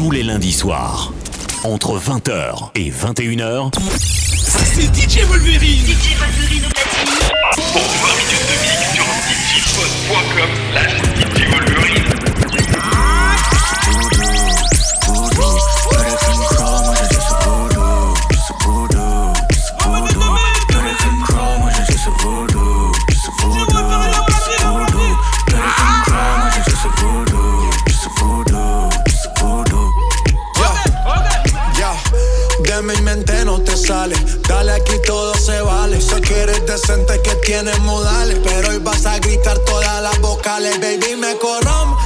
tous les lundis soirs. Entre 20h et 21h, c'est DJ Wolverine. DJ Wolverine au platine. Pour 20 minutes de mix sur djpod.com slash Sé que tienes modales. Pero hoy vas a gritar todas las vocales. Baby, me corrompe.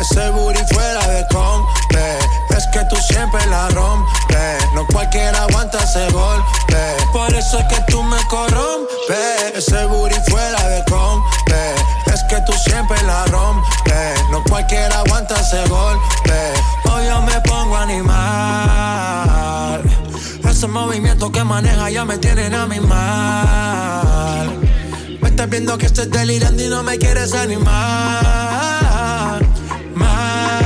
Ese booty fuera de compe. Es que tú siempre la rompes. No cualquiera aguanta ese golpe. Por eso es que tú me corrompes. Ese booty fuera de compe. Es que tú siempre la rompes. No cualquiera aguanta ese golpe. Hoy yo me pongo a animar. Ese movimiento que maneja ya me tienen a mi mal. Viendo que estoy delirando y no me quieres animar. Más.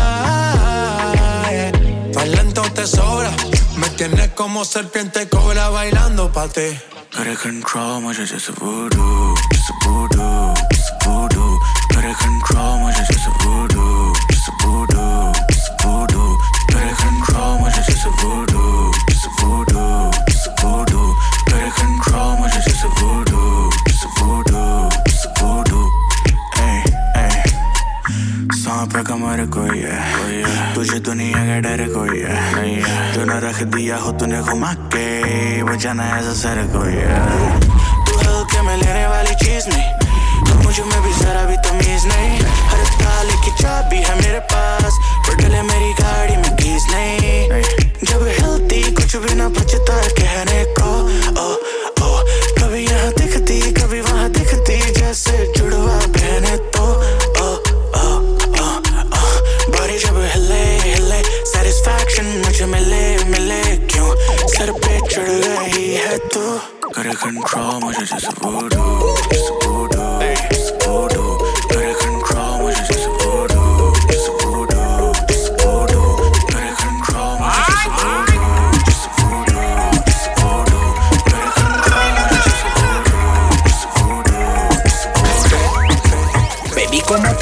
yeah. Talento te sobra. Me tienes como serpiente cobra bailando pa' ti. Got it control, moi j'ai juste voodoo, juste voodoo, juste voodoo. Got control, तूने घुमा के बजाना ऐसा सर कोई है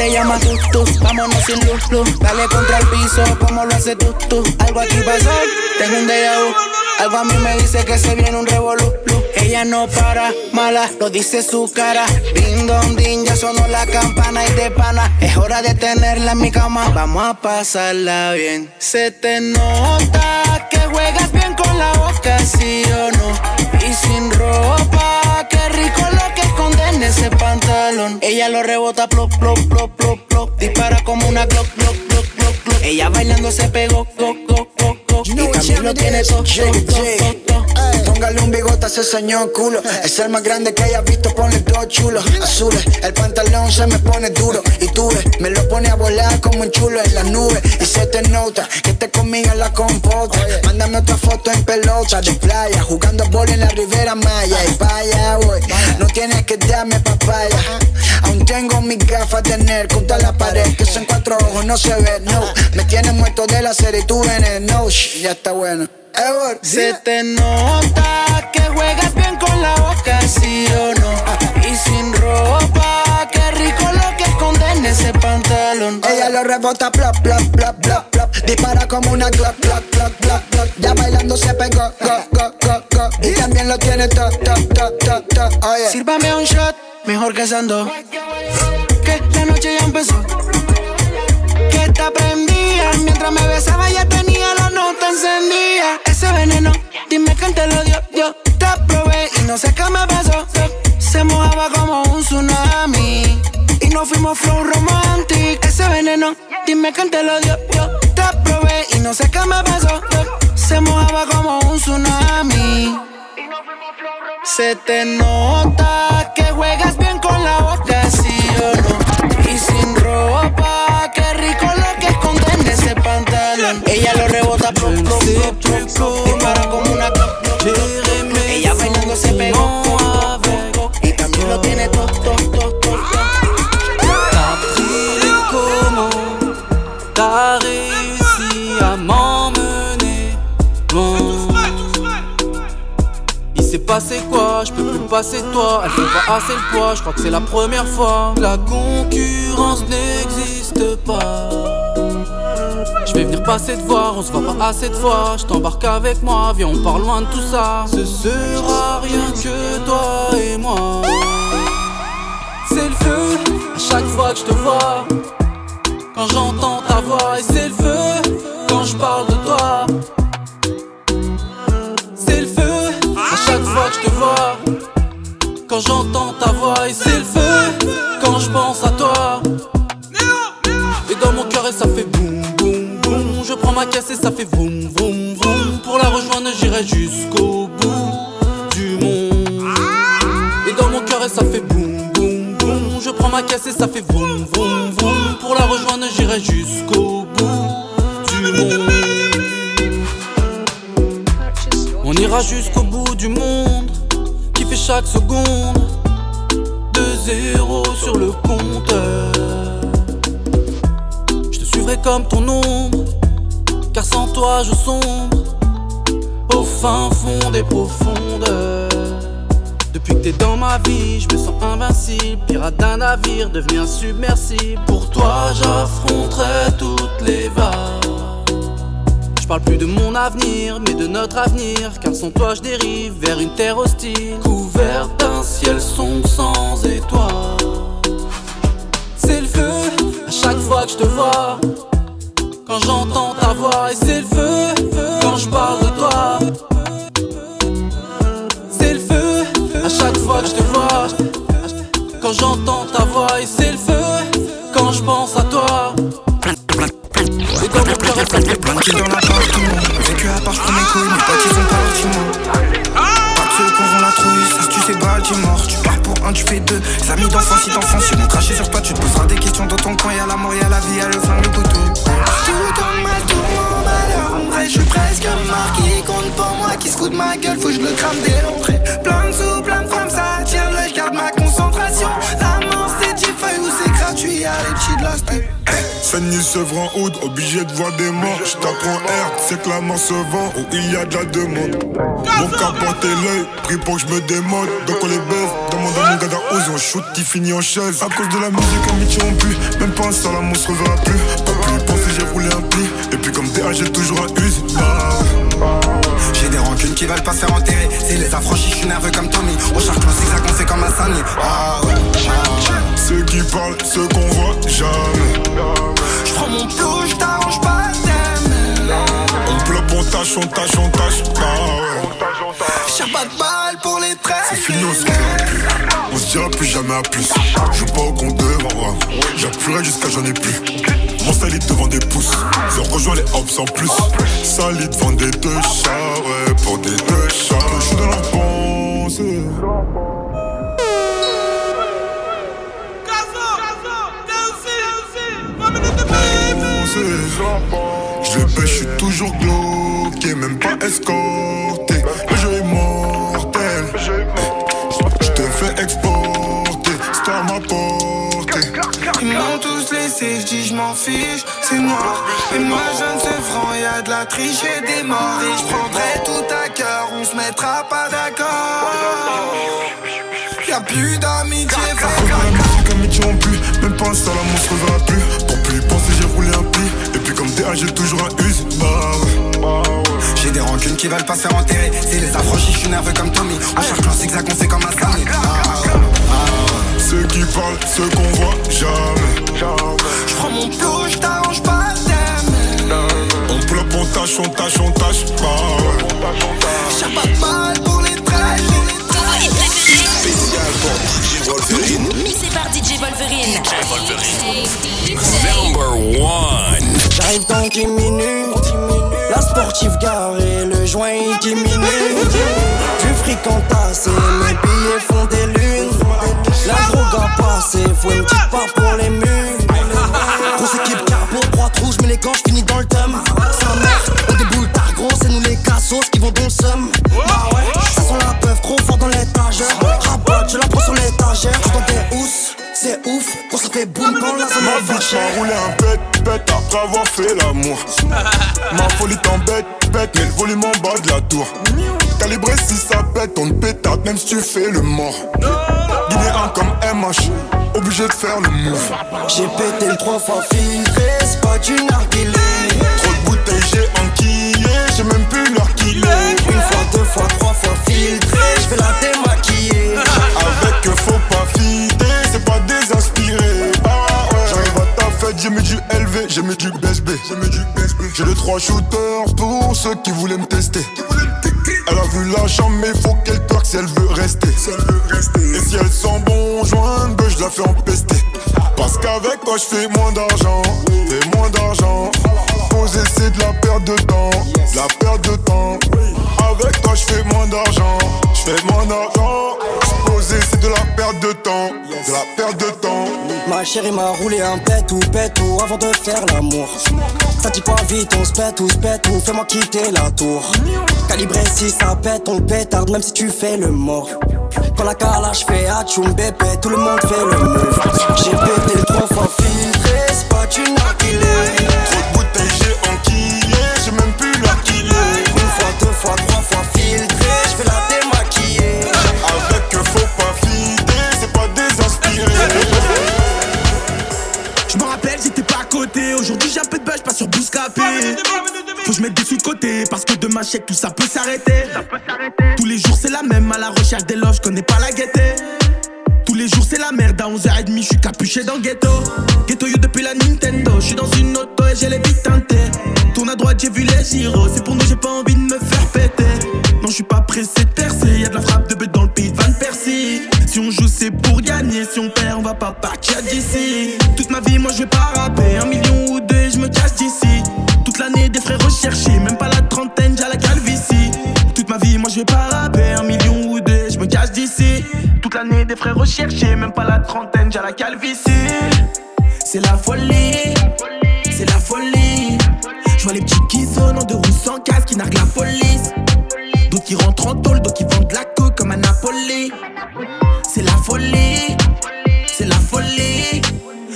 Te llamas tú, tú? Vámonos sin luz, luz. Dale contra el piso, como lo haces tú, tú. Algo aquí pasó, tengo un déjà vu. Algo a mí me dice que se viene un revolú. Ella no para, mala, lo dice su cara. Ding dong ding, ya sonó la campana y de pana. Es hora de tenerla en mi cama. Vamos a pasarla bien. Se te nota que juegas bien con la boca, sí o no. Y sin ropa, Ella lo rebota, plop, plop, plop, plop, plop. Dispara como una glock, glock, glock, glock, glock. Ella bailando se pegó, go, go, y también lo tiene todo, Póngale un bigote a ese señor culo. Es el más grande que hayas visto, ponle dos chulos. Azules, el pantalón se me pone duro. Y tú ves, me lo pone a volar como un chulo en las nubes. Y se te nota que te conmigo en la compota. Mándame otra foto en pelota de playa. Jugando bola en la Ribera Maya. Y vaya, voy. No tienes que darme papaya. Aún tengo mis gafas de nerd contra la pared. Que son cuatro ojos, no se ve, no. Me tienes muerto de la serie y tú veneno. Shh, ya está bueno. Ever, Se te nota que juegas bien con la boca, sí o no. Y sin ropa, qué rico lo que esconde en ese pantalón. Ella lo rebota, plop, plop, plop, plop, plop. Dispara como una glock, glock, glock, glock, glock. Ya bailando se pegó, go, go, go, go. Y también lo tiene to, to, to, to, to. Oye, Sírvame un shot, mejor que Sando. Que la noche ya empezó. Que está prendida. Mientras me besaba ya tenía la nota encendida. Ese veneno, dime quién te lo dio. Yo te probé y no sé qué me pasó. Se mojaba como un tsunami. Y nos fuimos flow romantic. Ese veneno, dime quién te lo dio. Yo te probé y no sé qué me pasó. Se mojaba como un tsunami. Se te nota Te dispara como una top. Ella T'as pris les t'as réussi à m'emmener loin. Il s'est passé quoi, je peux plus passer toi. Elle fait pas assez le poids, je crois que c'est la première fois. La concurrence n'existe pas. Je vais venir passer te voir, on se voit pas assez de fois. Je t'embarque avec moi, viens, on part loin de tout ça. Ce sera rien que toi et moi. C'est le feu à chaque fois que je te vois. Quand j'entends ta voix, et c'est le feu quand je parle de toi. C'est le feu à chaque fois que je te vois. Quand j'entends ta voix, et c'est le feu quand je pense à toi. Ma ça fait boum boum boum. Pour la rejoindre, j'irai jusqu'au bout du monde. Et dans mon cœur, et ça fait boum boum boum. Je prends ma caisse et ça fait boum boum boum. Pour la rejoindre, j'irai jusqu'au bout du monde. On ira jusqu'au bout du monde, qui fait chaque seconde. De zéro sur le compteur. Je te suivrai comme ton ombre, car sans toi je sombre au fin fond des profondeurs. Depuis que t'es dans ma vie, je me sens invincible, pirate d'un navire, devenu insubmersible. Pour toi, j'affronterai toutes les vagues. Je parle plus de mon avenir, mais de notre avenir. Car sans toi, je dérive vers une terre hostile, couverte d'un ciel sombre sans étoiles. C'est le feu à chaque fois que je te vois. Quand j'entends ta voix, et c'est le feu quand je parle de toi. C'est le feu à chaque fois que je te vois. Quand j'entends ta voix, et c'est le feu quand je pense à toi. Et dans mon cœur, ça fait kills dans l'appartement Vécu à part pour mes couilles, mes potes ils sont pas bâtiment Pas de ceux qui la trouille, ça se tu sais Baltimore Tu pars pour un, tu fais deux, amis d'enfance si t'enfonces Ils vont cracher sur toi, tu te poseras des questions dans ton coin Y'a la mort, y'a la vie, y'a le flingue, le couteau je suis presque mort, qui compte pour moi Qui se fout de ma gueule, faut que je le crame dès l'entrée Plein de sous, plein de femmes, ça attire l'œil, garde ma concentration La mort c'est 10 feuilles ou c'est gratuit, y'a les petits de la steak Saigné Sevre en Oud, obligé de voir des morts. Je t'apprends R, c'est que la mort se vend où il y a de la demande. Mon cas porté l'œil, pris pour que je me démode. Donc on les baise, demande à mon gars d'Aouz, on shoot qui finit en chaise. À cause de la musique, amitié on pue. Même pas un seul amour se reverra plus. Pas plus penser, j'ai roulé un pli. Comme j'ai toujours un use. Bah, J'ai des rancunes qui veulent pas se faire enterrer. Si les affranchis, je suis nerveux comme Tommy. On cherche le zigzag, on fait comme Hassani. Ah ah ouais. ceux qui parlent, ceux qu'on voit jamais. Je prends mon plou, je t'arrange pas. On plop, on tâche, on tâche, on tâche. Bah ouais. J'ai pas de balle pour les traits. C'est fini, on se. On se dira plus jamais à plus. Je joue pas au compte devant J'appuierai jusqu'à j'en ai plus. Mon salide devant des pouces. Je rejoins les hops en plus. Salide vend des deux chats, ouais, pour des deux chats. Je suis dans la pensée. Je pêche, je suis toujours glauqué, même pas escorté. Laissé, je dis je m'en fiche, c'est noir. Et moi je ne sais franc, y a de la triche et des morts. Et je prendrai tout à cœur, on se mettra pas d'accord. Y'a plus d'amitié, Pour la musique, amitié on pue. Même pas un seul amour se reverra plus. Pour plus y penser, j'ai roulé un pli. Et puis comme DA, j'ai toujours un use. Bah ouais. J'ai des rancunes qui veulent pas se faire enterrer. Si les affranchis, je suis nerveux comme Tommy. On cherche le zigzag, on fait comme Hassani. Ah ouais, ah Ceux qui parlent, ceux qu'on voit jamais. ouais. Je prends mon plou, je t'arrange pas t'aimes. On plop, on tâche, on tâche, on tâche. Bah ouais. J'ai pas de balle pour les traits. Mixé par DJ Wolverine. Number one. J'arrive dans 10 minutes. La sportive garée, le joint il diminue. Du fric entassé, mes billets font des lunes. Faut une petite part pour les murs. Grosse équipe carbo, droite rouge, mais les gants, finis dans le thème. Sa mère, on déboule tard, gros, c'est nous les cassos qui vont dans le seum. Bah ouais, ça sent la peuf, trop fort dans l'étagère. Rabat, je la prends sur l'étagère. Je dans des housses, c'est ouf, quand ça fait boum quand la zone Ma m'a roulé un bête, bête après avoir fait l'amour. Ma folie t'embête, bête, mais le volume en bas de la tour. Calibré si ça pète, on pétard, même si tu fais le mort. Guinéen comme MH, obligé de faire le move. J'ai pété le trois fois filtré, c'est pas du narguilé. Trop de bouteilles, j'ai enquillé, j'ai même plus l'heure qu'il est. Une fois, deux fois, trois fois filtré, j'vais la démaquiller. Avec faut pas fider, c'est pas désinspiré. Ah ouais. J'arrive à ta fête, j'ai mis du LV, j'ai mis du BSB. J'ai mis du BSB. J'ai les trois shooters pour ceux qui voulaient me tester. Elle a vu la chambre, mais faut qu'elle twerk si elle veut rester. Et si elle sent bon joint, je la fais empester. Parce qu'avec toi, je fais moins d'argent. Fais moins d'argent. Poser, c'est de la perte de temps. De la perte de temps. Avec toi, je fais moins d'argent. Je fais moins d'argent. Poser, c'est de la perte de temps. De la perte de temps. Ma chérie m'a roulé un pet ou pet ou avant de faire l'amour. Ça dit pas vite, on se pète ou se pète ou fais-moi quitter la tour. Calibré si ça pète, on pétarde même si tu fais le mort. Quand la calage fait atchoum bébé, tout le monde fait le move. J'ai pété le fois filtré, c'est pas du narguilé. Je mette des sous de côté parce que demain, chèque, tout ça peut s'arrêter. Tous les jours, c'est la même. À la recherche des loves, je connais pas la gaieté. Tous les jours, c'est la merde. À 11h30, je suis capuché dans le ghetto. Ghetto yo depuis la Nintendo. Je suis dans une auto et j'ai les vies teintées. Tourne à droite, j'ai vu les gyros. C'est pour nous, j'ai pas envie de me faire péter. Non, je suis pas pressé de percer. Y'a de la frappe de bête dans le pays Van Persie. Si on joue, c'est pour gagner. Si on perd, on va pas partir d'ici. Toute ma vie, moi, je vais pas rapper. Recherchés. Même pas la trentaine, j'ai la calvitie. C'est la folie. C'est la folie. Je vois les petits qui sonnent en deux roues sans casque, qui narguent la police. D'autres qui rentrent en tôle, d'autres qui vendent de la coke comme à Napoli. C'est la folie, c'est la folie.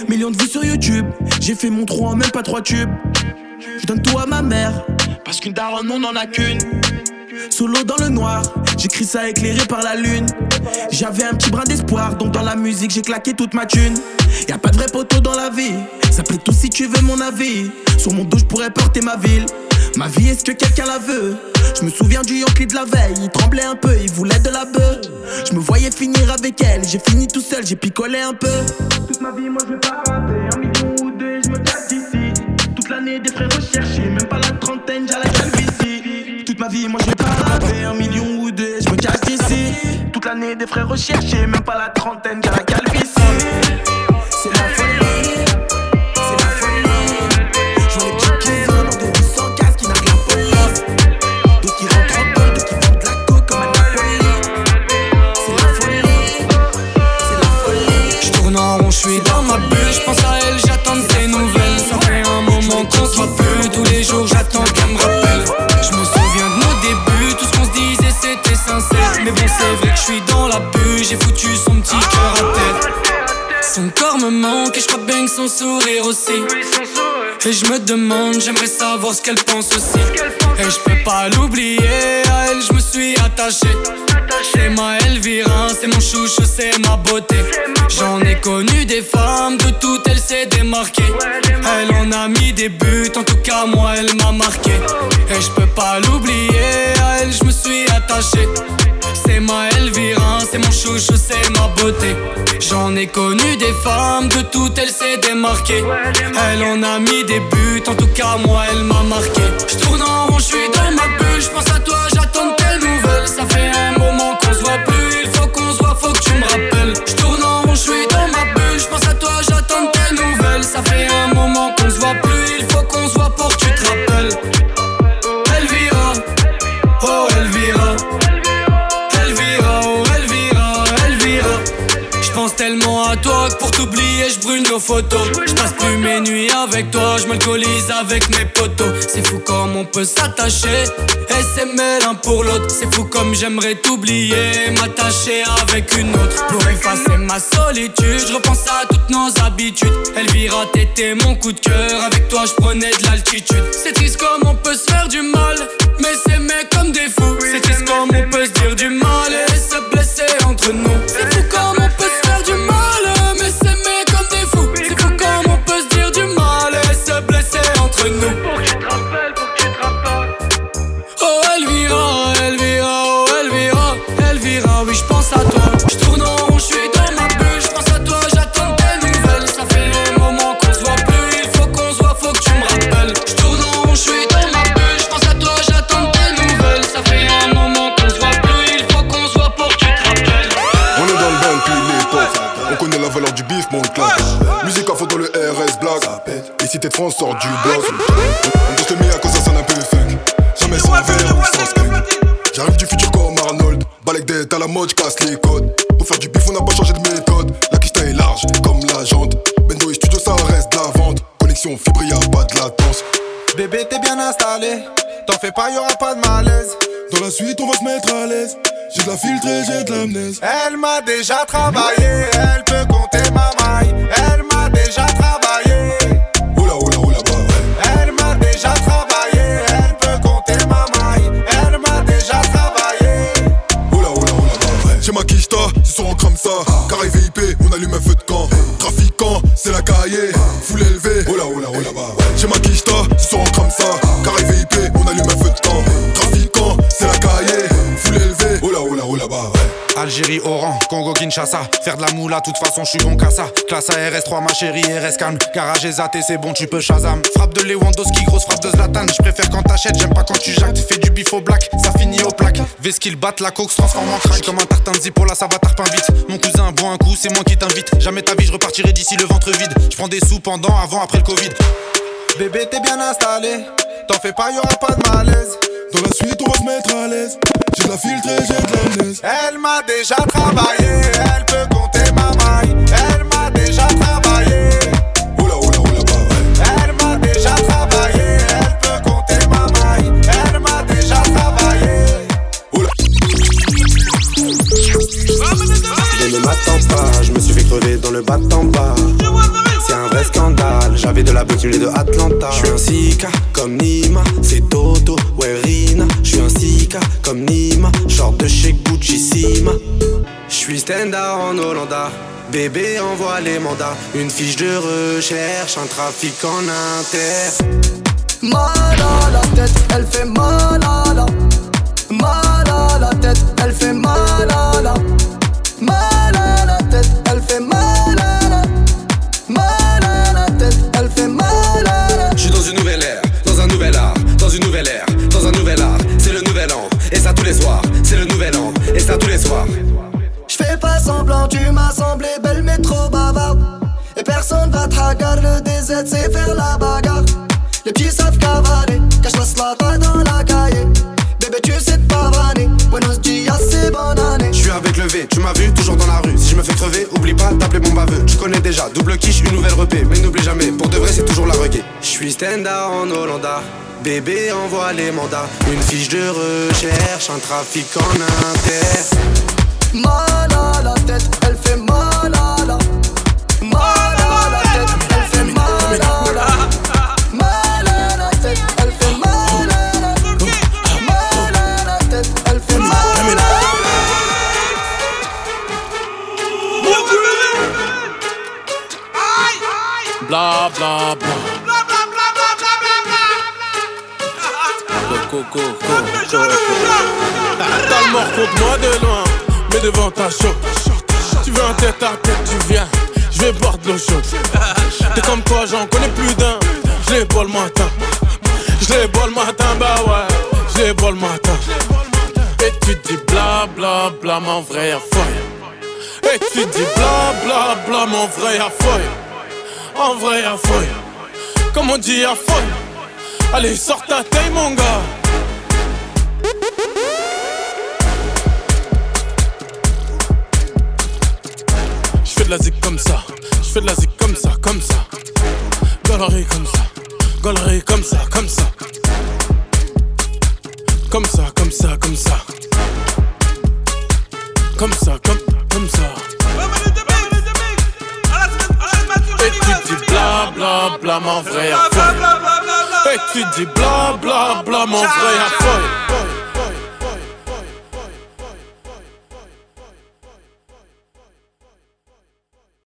Millions de vues sur YouTube, j'ai fait mon trou en même pas trois tubes. Je donne tout à ma mère, parce qu'une daronne on en a qu'une. Solo dans le noir, j'écris ça éclairé par la lune. J'avais un petit brin d'espoir, donc dans la musique j'ai claqué toute ma thune. Y a pas de vrai poteau dans la vie, ça plaît tout si tu veux mon avis. Sur mon dos je pourrais porter ma ville. Ma vie, est-ce que quelqu'un la veut? Je me souviens du Yankee de la veille, il tremblait un peu, il voulait de la bœuf. Je me voyais finir avec elle, j'ai fini tout seul, j'ai picolé un peu. Toute ma vie, moi je vais pas rater un million ou deux, je me casse d'ici. Toute l'année des frais recherchés, même pas la trentaine, j'ai la calvitie. Toute ma vie, moi je vais pas rater un million des frais recherchés, même pas la trentaine, j'ai la calvitie. Sourire aussi. Et je me demande, j'aimerais savoir ce qu'elle pense aussi. Et je peux pas l'oublier, à elle je me suis attaché. C'est ma Elvira, c'est mon chouchou, c'est ma beauté. J'en ai connu des femmes, de toutes elle s'est démarquée. Elle en a mis des buts, en tout cas moi elle m'a marqué. Et je peux pas l'oublier, à elle je me suis attaché. C'est ma c'est mon chouchou, c'est ma beauté. J'en ai connu des femmes, de toutes elle s'est démarquée. Elle en a mis des buts, en tout cas moi elle m'a marqué. Je tourne en rond, je suis dans ma bulle, je pense à toi, j'attends tes nouvelles. Ça fait un moment qu'on se voit plus, il faut qu'on se voit, faut que tu me rappelles. Je tourne en rond, je suis dans ma bulle, je pense à toi, j'attends tes nouvelles. Ça fait un moment qu'on se voit plus, il faut qu'on se voit pour que tu te rappelles. Photos. Je passe plus mes nuits avec toi, je m'alcoolise avec mes potos. C'est fou comme on peut s'attacher et s'aimer l'un pour l'autre. C'est fou comme j'aimerais t'oublier, m'attacher avec une autre. Pour effacer ma solitude, je repense à toutes nos habitudes. Elvira, t'étais mon coup de cœur, avec toi je prenais de l'altitude. C'est triste comme on peut se faire du mal, mais s'aimer comme des fous. C'est triste comme on peut se dire du mal et se blesser entre nous. Si t'es de France, sort du bloc. On danse le à cause ça sonne un peu funk. Jamais sans sans. J'arrive du futur comme Arnold. Balek d'être à la mode, casse les codes. Pour faire du bif, on n'a pas changé de méthode. La kista est large comme la jante. Bendo et studio, ça reste de la vente. Connexion fibre, y'a pas de latence. Bébé, t'es bien installé. T'en fais pas, y'aura pas de malaise. Dans la suite, on va se mettre à l'aise. J'ai de la filtrée, j'ai de l'amnèse. Elle m'a déjà travaillé, elle peut compter ma maille. Ça. Carré VIP, on allume un feu de camp. Trafiquant, c'est la cahier. Foule élevée. Oula, oula, oula, bah ouais. J'ai Algérie, Oran, Congo, Kinshasa. Faire de la moula, toute façon, je suis bon qu'à ça. Classe ARS3, ma chérie, RS calme. Garage et c'est bon, tu peux Shazam. Frappe de Lewandowski, grosse frappe de Zlatan. Je préfère quand t'achètes, j'aime pas quand tu jactes. Fais du bif au black, ça finit au plaque. Vesqu'il batte, la coke se transforme en crack. Comme un tartin de là, ça va tarpin vite. Mon cousin, bois un coup, c'est moi qui t'invite. Jamais ta vie, je repartirai d'ici le ventre vide. Je prends des sous pendant, avant, après le Covid. Bébé, t'es bien installé. T'en fais pas, y'aura pas de malaise. Dans la suite, on va se mettre à l'aise. La filtrée, j'ai de l'amnèse. Elle m'a déjà travaillé, elle peut compter ma maille. Elle m'a déjà travaillé. Oula, oula, oula, bah ouais. Elle m'a déjà travaillé, elle peut compter ma maille. Elle m'a déjà travaillé. Oula. Je ne m'attends pas, je me suis fait crever dans le bas en bas. C'est un vrai scandale, j'avais de la boutique de Atlanta. Je suis un sika comme Nima, c'est Toto, ouais comme Nima, short de chez Gucci Sima. Je suis stand-up en Hollanda. Bébé envoie les mandats, une fiche de recherche, un trafic en inter. Mal à la tête, elle fait mal à la Mal à la tête, elle fait mal à la Mal à la tête, elle fait mal à la Mal à la tête, elle fait mal à la Je suis dans une nouvelle ère, semblant, tu m'as semblé belle mais trop bavarde Et personne va te hagar, le DZ c'est faire la bagarre Les petits savent cavaler, cache la slata dans la cahier Bébé tu sais te pavaner, buenos dias c'est bonne année Je suis avec le V, tu m'as vu toujours dans la rue. Si je me fais crever, oublie pas d'appeler mon baveux. Tu connais déjà, double quiche, une nouvelle repée. Mais n'oublie jamais, pour de vrai, c'est toujours la reggae. Je suis stand-up en Hollanda. Bébé envoie les mandats. Une fiche de recherche, un trafic en inter. Mal à la tête, elle fait mal à la Mal à la tête, elle fait mal à la Mal à la tête, elle fait mal à la Mal à la tête, elle fait mal à la Bla bla bla. Coco, coco, coco. T'as le mort contre moi de loin, devant ta choc. Tu veux un tête à tête, tu viens. Je vais boire de l'eau chaude. T'es comme toi, j'en connais plus d'un. Je les le matin. Je les le matin, bah ouais. Je les le matin. Et tu dis bla bla bla, mon vrai à. Et tu dis bla bla bla, mon vrai à folle. En vrai à folle. Comme on dit à. Allez, sors ta taille, mon gars. Comme ça, comme ça. Comme ça, comme ça, comme ça. Comme ça, comme, comme ça. Et tu dis bla bla bla, mon vrai à. Et tu dis bla bla bla, mon vrai à folle.